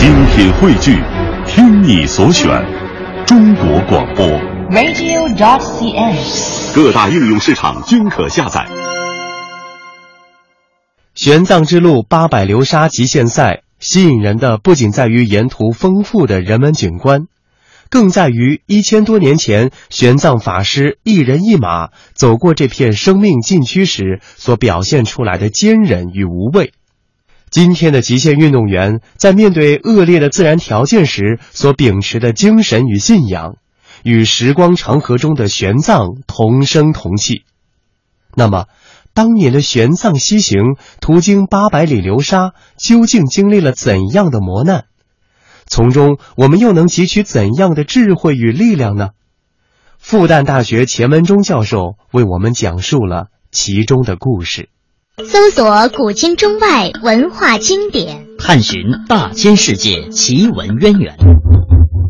精品汇聚，听你所选，中国广播。radio.dot.cn，。各大应用市场均可下载。玄奘之路八百流沙极限赛吸引人的不仅在于沿途丰富的人文景观，更在于一千多年前玄奘法师一人一马走过这片生命禁区时所表现出来的坚韧与无畏。今天的极限运动员在面对恶劣的自然条件时所秉持的精神与信仰，与时光长河中的玄奘同声同气。那么，当年的玄奘西行途经八百里流沙，究竟经历了怎样的磨难？从中我们又能汲取怎样的智慧与力量呢？复旦大学钱文忠教授为我们讲述了其中的故事。搜索古今中外文化经典，探寻大千世界奇闻渊源。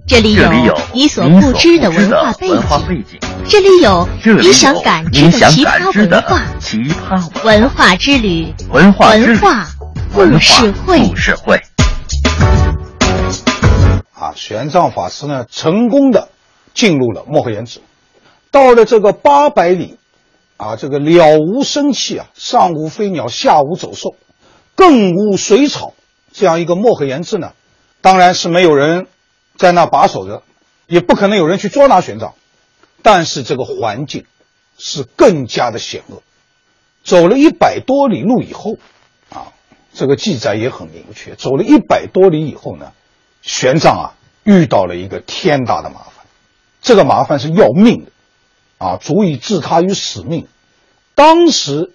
这里有你所不知的文化背景，这里有你想感知的奇葩文化。奇葩文化之旅，文化文化故事会。故事会。啊，玄奘法师呢，成功的进入了漠河岩池，到了这个八百里，啊，这个了无生气啊，上无飞鸟，下无走兽，更无水草，这样一个漠河岩质呢，当然是没有人在那把守着，也不可能有人去捉拿玄奘，但是这个环境是更加的险恶。走了一百多里路以后，啊，这个记载也很明确，走了一百多里以后呢，玄奘啊遇到了一个天大的麻烦，这个麻烦是要命的，啊，足以置他于死命。当时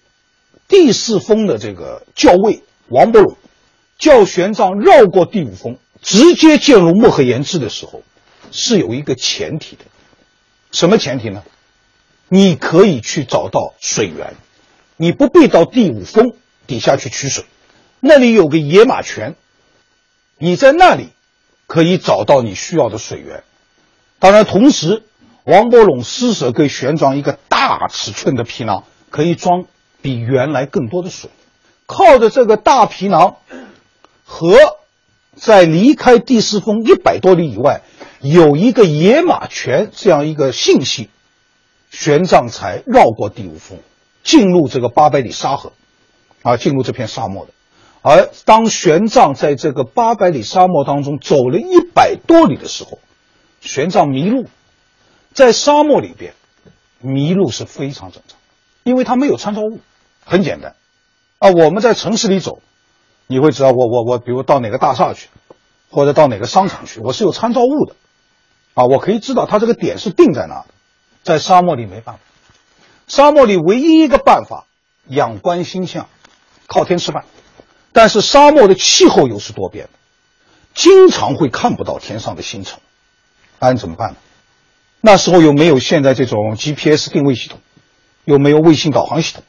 第四峰的这个校尉王伯龙叫玄奘绕过第五峰，直接进入漠河岩质的时候，是有一个前提的，什么前提呢？你可以去找到水源。你不必到第五峰底下去取水，那里有个野马泉，你在那里可以找到你需要的水源。当然，同时王伯龙施舍给玄奘一个大尺寸的皮囊，可以装比原来更多的水。靠着这个大皮囊和在离开第四峰一百多里以外有一个野马泉这样一个信息，玄奘才绕过第五峰。进入这个八百里沙河，啊，进入这片沙漠的。而当玄奘在这个八百里沙漠当中走了一百多里的时候，玄奘迷路，在沙漠里边迷路是非常正常，因为它没有参照物。很简单，啊，我们在城市里走，你会知道我我我，比如到哪个大厦去，或者到哪个商场去，我是有参照物的，啊，我可以知道它这个点是定在哪的。在沙漠里没办法。沙漠里唯一一个办法，仰观星象，靠天吃饭。但是沙漠的气候又是多变的，经常会看不到天上的星辰，那你怎么办呢？那时候又没有现在这种 GPS 定位系统，又没有卫星导航系统，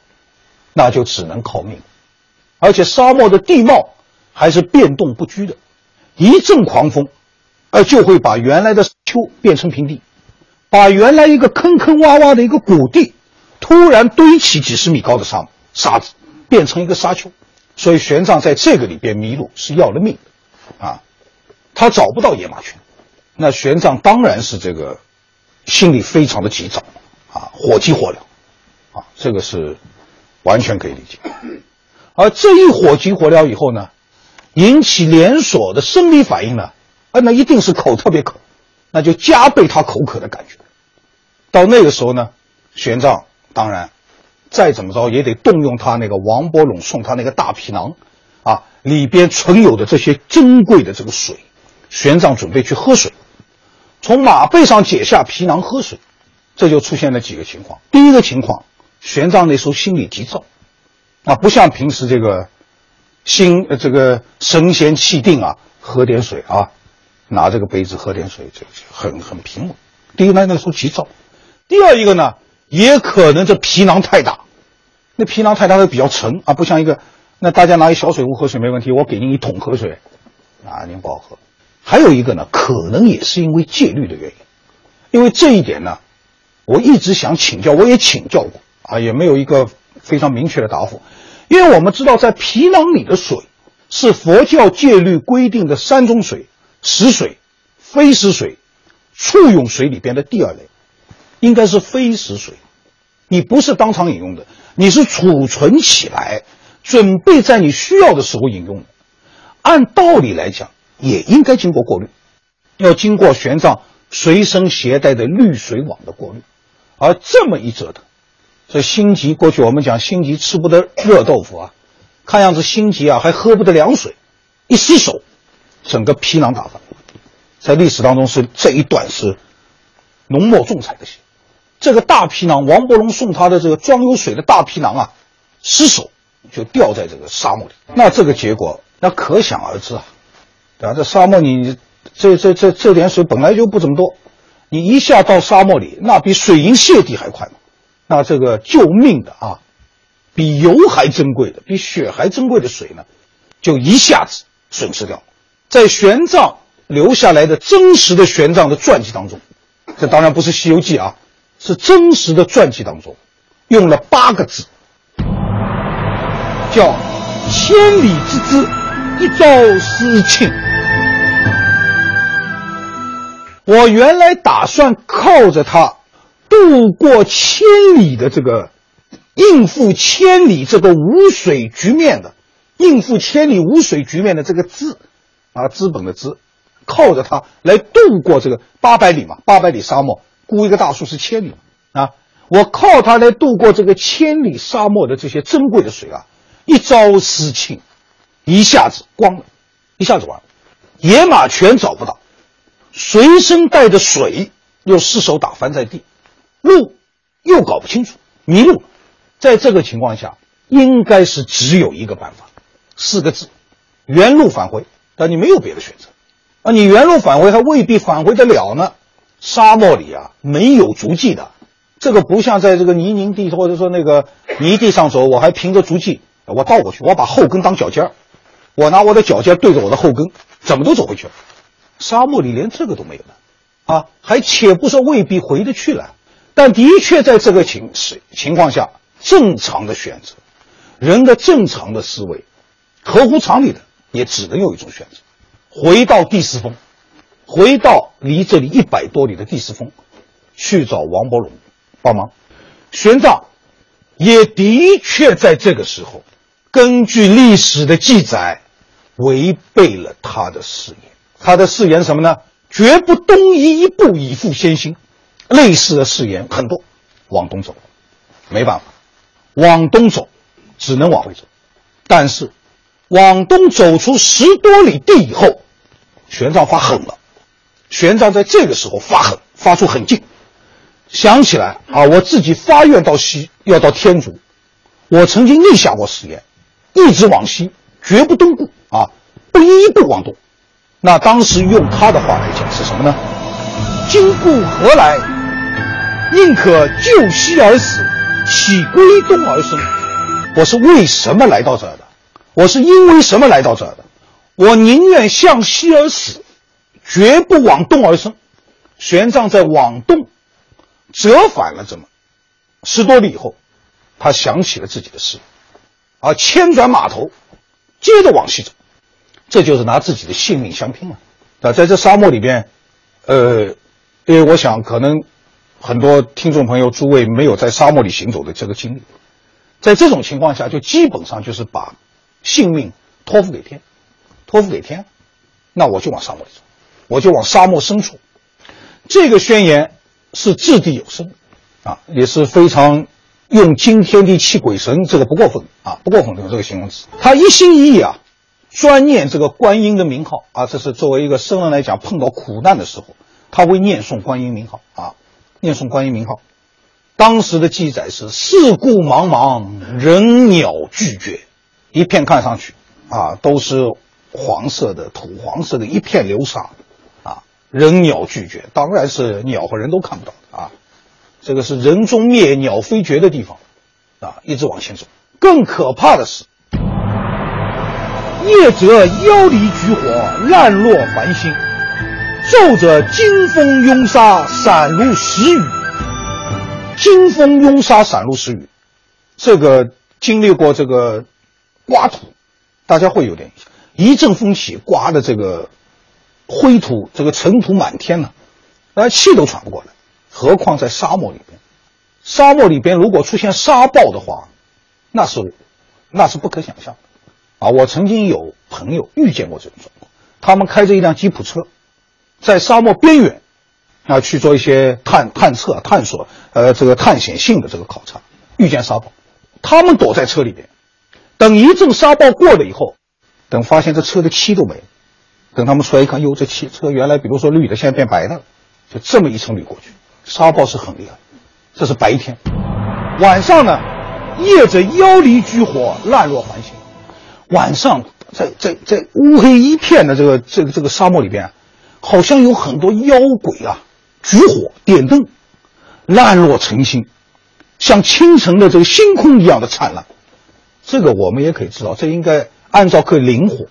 那就只能靠命。而且沙漠的地貌还是变动不居的，一阵狂风，呃，就会把原来的丘变成平地，把原来一个坑坑洼洼的一个谷地。突然堆起几十米高的沙沙子，变成一个沙丘，所以玄奘在这个里边迷路是要了命的，啊，他找不到野马泉，那玄奘当然是这个心里非常的急躁，啊，火急火燎，啊，这个是完全可以理解。而这一火急火燎以后呢，引起连锁的生理反应呢，啊，那一定是口特别渴，那就加倍他口渴的感觉。到那个时候呢，玄奘。当然，再怎么着也得动用他那个王伯龙送他那个大皮囊，啊，里边存有的这些珍贵的这个水，玄奘准备去喝水，从马背上解下皮囊喝水，这就出现了几个情况。第一个情况，玄奘那时候心里急躁，啊，不像平时这个心呃这个神闲气定啊，喝点水啊，拿这个杯子喝点水，这很很平稳。第一个呢，那时候急躁；第二一个呢。也可能这皮囊太大，那皮囊太大它比较沉啊，不像一个，那大家拿一小水壶喝水没问题，我给您一桶喝水，啊，您不好喝。还有一个呢，可能也是因为戒律的原因，因为这一点呢，我一直想请教，我也请教过啊，也没有一个非常明确的答复。因为我们知道，在皮囊里的水是佛教戒律规定的三种水：食水、非食水、畜用水里边的第二类，应该是非食水。你不是当场饮用的，你是储存起来，准备在你需要的时候饮用。按道理来讲，也应该经过过滤，要经过玄奘随身携带的滤水网的过滤。而这么一折腾，这辛吉过去我们讲辛吉吃不得热豆腐啊，看样子辛吉啊还喝不得凉水，一失手，整个皮囊打翻。在历史当中是这一段是浓墨重彩的写。这个大皮囊，王伯龙送他的这个装有水的大皮囊啊，失手就掉在这个沙漠里。那这个结果，那可想而知啊，对吧？这沙漠你，这这这这点水本来就不怎么多，你一下到沙漠里，那比水银泻地还快嘛。那这个救命的啊，比油还珍贵的，比血还珍贵的水呢，就一下子损失掉了。在玄奘留下来的真实的玄奘的传记当中，这当然不是《西游记》啊。是真实的传记当中，用了八个字，叫“千里之资，一朝失庆”。我原来打算靠着它渡过千里的这个应付千里这个无水局面的应付千里无水局面的这个资啊资本的资，靠着它来渡过这个八百里嘛，八百里沙漠。估一个大数是千里啊！我靠它来渡过这个千里沙漠的这些珍贵的水啊，一朝失庆，一下子光了，一下子完了，野马全找不到，随身带的水又失手打翻在地，路又搞不清楚，迷路了。在这个情况下，应该是只有一个办法，四个字：原路返回。但你没有别的选择啊！你原路返回还未必返回得了呢。沙漠里啊，没有足迹的，这个不像在这个泥泞地或者说那个泥地上走，我还凭着足迹，我倒过去，我把后跟当脚尖儿我拿我的脚尖对着我的后跟，怎么都走回去了。沙漠里连这个都没有了，啊，还且不说未必回得去了，但的确在这个情情况下，正常的选择，人的正常的思维，合乎常理的，也只能有一种选择，回到第四峰。回到离这里一百多里的第四峰，去找王伯龙帮忙。玄奘也的确在这个时候，根据历史的记载，违背了他的誓言。他的誓言什么呢？绝不东移一步以赴先心。类似的誓言很多，往东走，没办法，往东走，只能往回走。但是，往东走出十多里地以后，玄奘发狠了。玄奘在这个时候发狠，发出狠劲，想起来啊，我自己发愿到西，要到天竺，我曾经立下过誓言，一直往西，绝不东顾啊，不一步往东。那当时用他的话来讲是什么呢？今故何来？宁可就西而死，岂归东而生？我是为什么来到这儿的？我是因为什么来到这儿的？我宁愿向西而死。绝不往东而生。玄奘在往东折返了这么十多里以后，他想起了自己的事，而千转马头，接着往西走，这就是拿自己的性命相拼了。啊，在这沙漠里边，呃，因为我想可能很多听众朋友诸位没有在沙漠里行走的这个经历，在这种情况下，就基本上就是把性命托付给天，托付给天，那我就往沙漠里走。我就往沙漠深处。这个宣言是掷地有声，啊，也是非常用惊天地泣鬼神，这个不过分啊，不过分用这个形容词。他一心一意啊，专念这个观音的名号啊，这是作为一个僧人来讲，碰到苦难的时候，他会念诵观音名号啊，念诵观音名号。当时的记载是四顾茫茫，人鸟俱绝，一片看上去啊，都是黄色的土黄色的一片流沙。啊人鸟俱绝，当然是鸟和人都看不到啊！这个是人中灭，鸟飞绝的地方啊！一直往前走，更可怕的是，夜则腰离举火，烂落繁星；昼则惊风拥沙，闪如时雨。惊风拥沙，闪如时雨，这个经历过这个刮土，大家会有点印象。一阵风起，刮的这个灰土、这个尘土满天呢，连气都喘不过来。何况在沙漠里边，沙漠里边如果出现沙暴的话，那是那是不可想象的啊！我曾经有朋友遇见过这种状况，他们开着一辆吉普车，在沙漠边缘啊去做一些探探测、探索，呃，这个探险性的这个考察，遇见沙暴，他们躲在车里边，等一阵沙暴过了以后。等发现这车的漆都没了，等他们出来一看，哟，这汽车原来比如说绿的，现在变白的了，就这么一层绿过去。沙暴是很厉害，这是白天。晚上呢，夜着妖离居火，烂若环形。晚上在在在乌黑一片的这个这个这个沙漠里边，好像有很多妖鬼啊，举火点灯，烂若晨星，像清晨的这个星空一样的灿烂。这个我们也可以知道，这应该。按照可以灵活，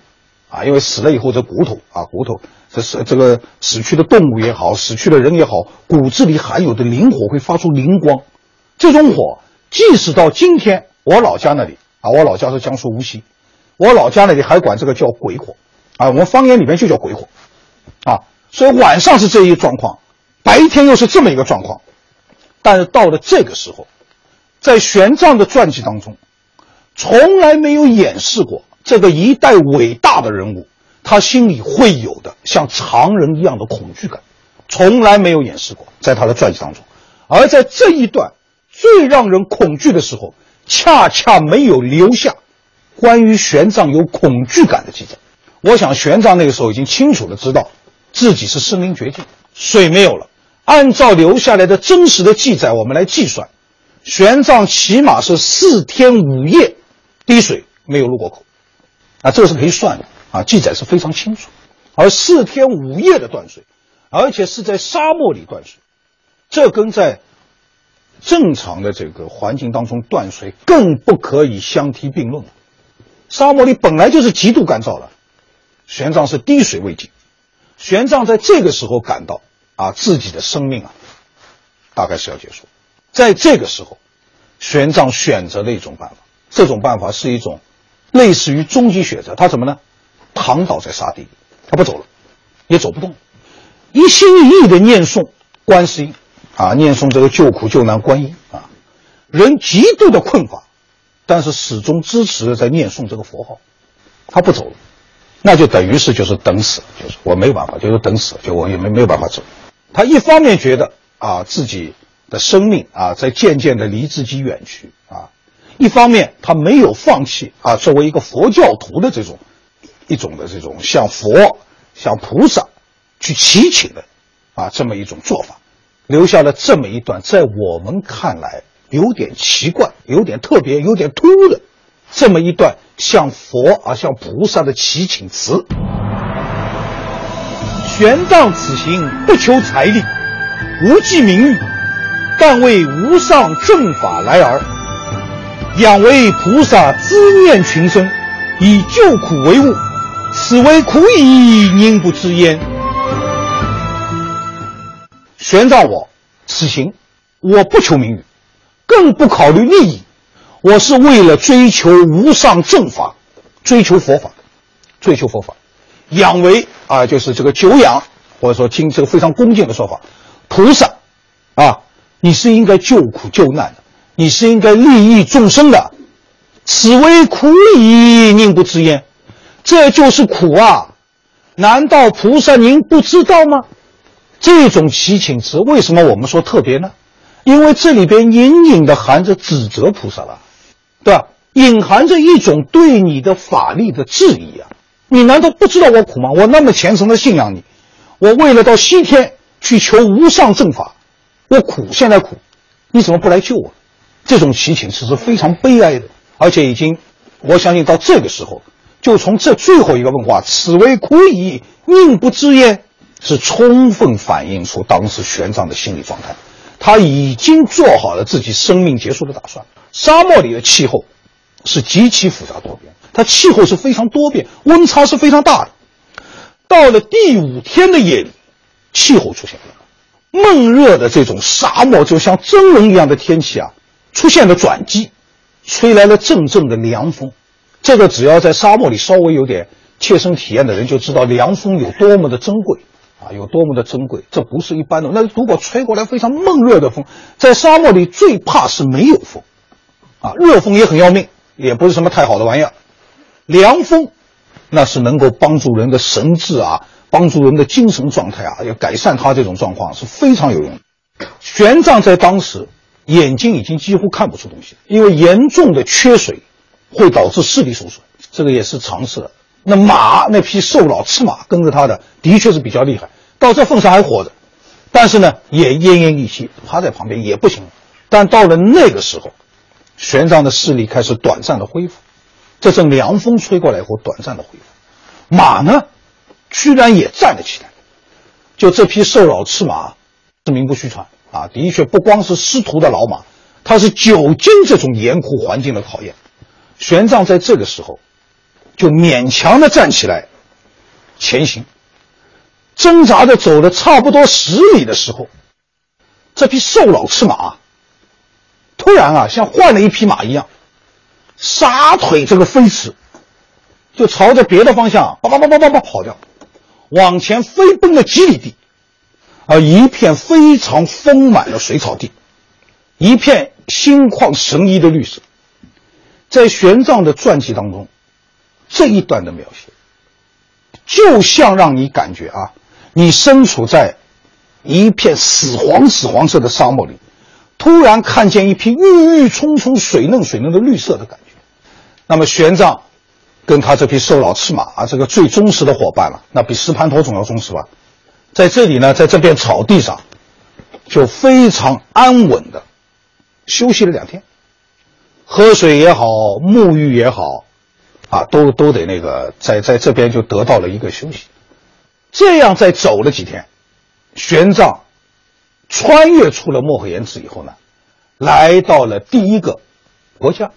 啊，因为死了以后这骨头啊，骨头这是这个死去的动物也好，死去的人也好，骨子里含有的灵火会发出灵光。这种火，即使到今天，我老家那里啊，我老家是江苏无锡，我老家那里还管这个叫鬼火，啊，我们方言里面就叫鬼火，啊，所以晚上是这一状况，白天又是这么一个状况，但是到了这个时候，在玄奘的传记当中，从来没有演示过。这个一代伟大的人物，他心里会有的像常人一样的恐惧感，从来没有掩饰过，在他的传记当中。而在这一段最让人恐惧的时候，恰恰没有留下关于玄奘有恐惧感的记载。我想，玄奘那个时候已经清楚的知道自己是身临绝境，水没有了。按照留下来的真实的记载，我们来计算，玄奘起码是四天五夜滴水没有入过口。啊，这个是可以算的啊，记载是非常清楚。而四天五夜的断水，而且是在沙漠里断水，这跟在正常的这个环境当中断水更不可以相提并论了。沙漠里本来就是极度干燥了，玄奘是滴水未进，玄奘在这个时候感到啊，自己的生命啊，大概是要结束。在这个时候，玄奘选择了一种办法，这种办法是一种。类似于终极选择，他怎么呢？躺倒在沙地里，他不走了，也走不动，一心一意的念诵观世音，啊，念诵这个救苦救难观音。啊，人极度的困乏，但是始终支持在念诵这个佛号，他不走了，那就等于是就是等死，就是我没办法，就是等死，就我也没没有办法走。他一方面觉得啊自己的生命啊在渐渐的离自己远去啊。一方面，他没有放弃啊，作为一个佛教徒的这种一种的这种向佛、向菩萨去祈请的啊这么一种做法，留下了这么一段在我们看来有点奇怪、有点特别、有点突兀的这么一段向佛啊、向菩萨的祈请词。玄奘此行不求财力，无计名誉，但为无上正法来耳。仰为菩萨资念群生，以救苦为务，此为苦矣，宁不知焉？玄奘，我此行我不求名誉，更不考虑利益，我是为了追求无上正法，追求佛法，追求佛法。仰为啊，就是这个久仰，或者说听这个非常恭敬的说法，菩萨啊，你是应该救苦救难的。你是应该利益众生的，此为苦矣，宁不知焉？这就是苦啊！难道菩萨您不知道吗？这种祈请词为什么我们说特别呢？因为这里边隐隐的含着指责菩萨了，对吧？隐含着一种对你的法力的质疑啊！你难道不知道我苦吗？我那么虔诚的信仰你，我为了到西天去求无上正法，我苦，现在苦，你怎么不来救我？这种祈请词是非常悲哀的，而且已经，我相信到这个时候，就从这最后一个问话“此为苦矣，宁不知焉”，是充分反映出当时玄奘的心理状态。他已经做好了自己生命结束的打算。沙漠里的气候是极其复杂多变，它气候是非常多变，温差是非常大的。到了第五天的夜里，气候出现了闷热的这种沙漠，就像蒸笼一样的天气啊。出现了转机，吹来了阵阵的凉风。这个只要在沙漠里稍微有点切身体验的人就知道凉风有多么的珍贵啊，有多么的珍贵。这不是一般的。那如果吹过来非常闷热的风，在沙漠里最怕是没有风，啊，热风也很要命，也不是什么太好的玩意儿。凉风，那是能够帮助人的神智啊，帮助人的精神状态啊，要改善他这种状况是非常有用的。玄奘在当时眼睛已经几乎看不出东西，因为严重的缺水会导致视力受损，这个也是常识了。那马那匹瘦老赤马跟着他的的确是比较厉害，到这份上还活着，但是呢也奄奄一息，趴在旁边也不行。但到了那个时候，玄奘的视力开始短暂的恢复。这阵凉风吹过来以后，短暂的恢复，马呢，居然也站了起来。就这匹瘦老赤马，是名不虚传啊！的确，不光是师徒的老马，它是久经这种严酷环境的考验。玄奘在这个时候，就勉强的站起来，前行，挣扎着走了差不多十里的时候，这匹瘦老赤马，突然啊，像换了一匹马一样。撒腿这个飞驰，就朝着别的方向叭叭叭叭叭叭跑掉，往前飞奔了几里地，啊，一片非常丰满的水草地，一片心旷神怡的绿色，在玄奘的传记当中，这一段的描写，就像让你感觉啊，你身处在一片死黄死黄色的沙漠里，突然看见一片郁郁葱葱、水嫩水嫩的绿色的感觉。那么玄奘，跟他这匹瘦老赤马啊，这个最忠实的伙伴了，那比石盘陀总要忠实吧？在这里呢，在这片草地上，就非常安稳的休息了两天，喝水也好，沐浴也好，啊，都都得那个在在这边就得到了一个休息。这样再走了几天，玄奘穿越出了漠河岩池以后呢，来到了第一个国家。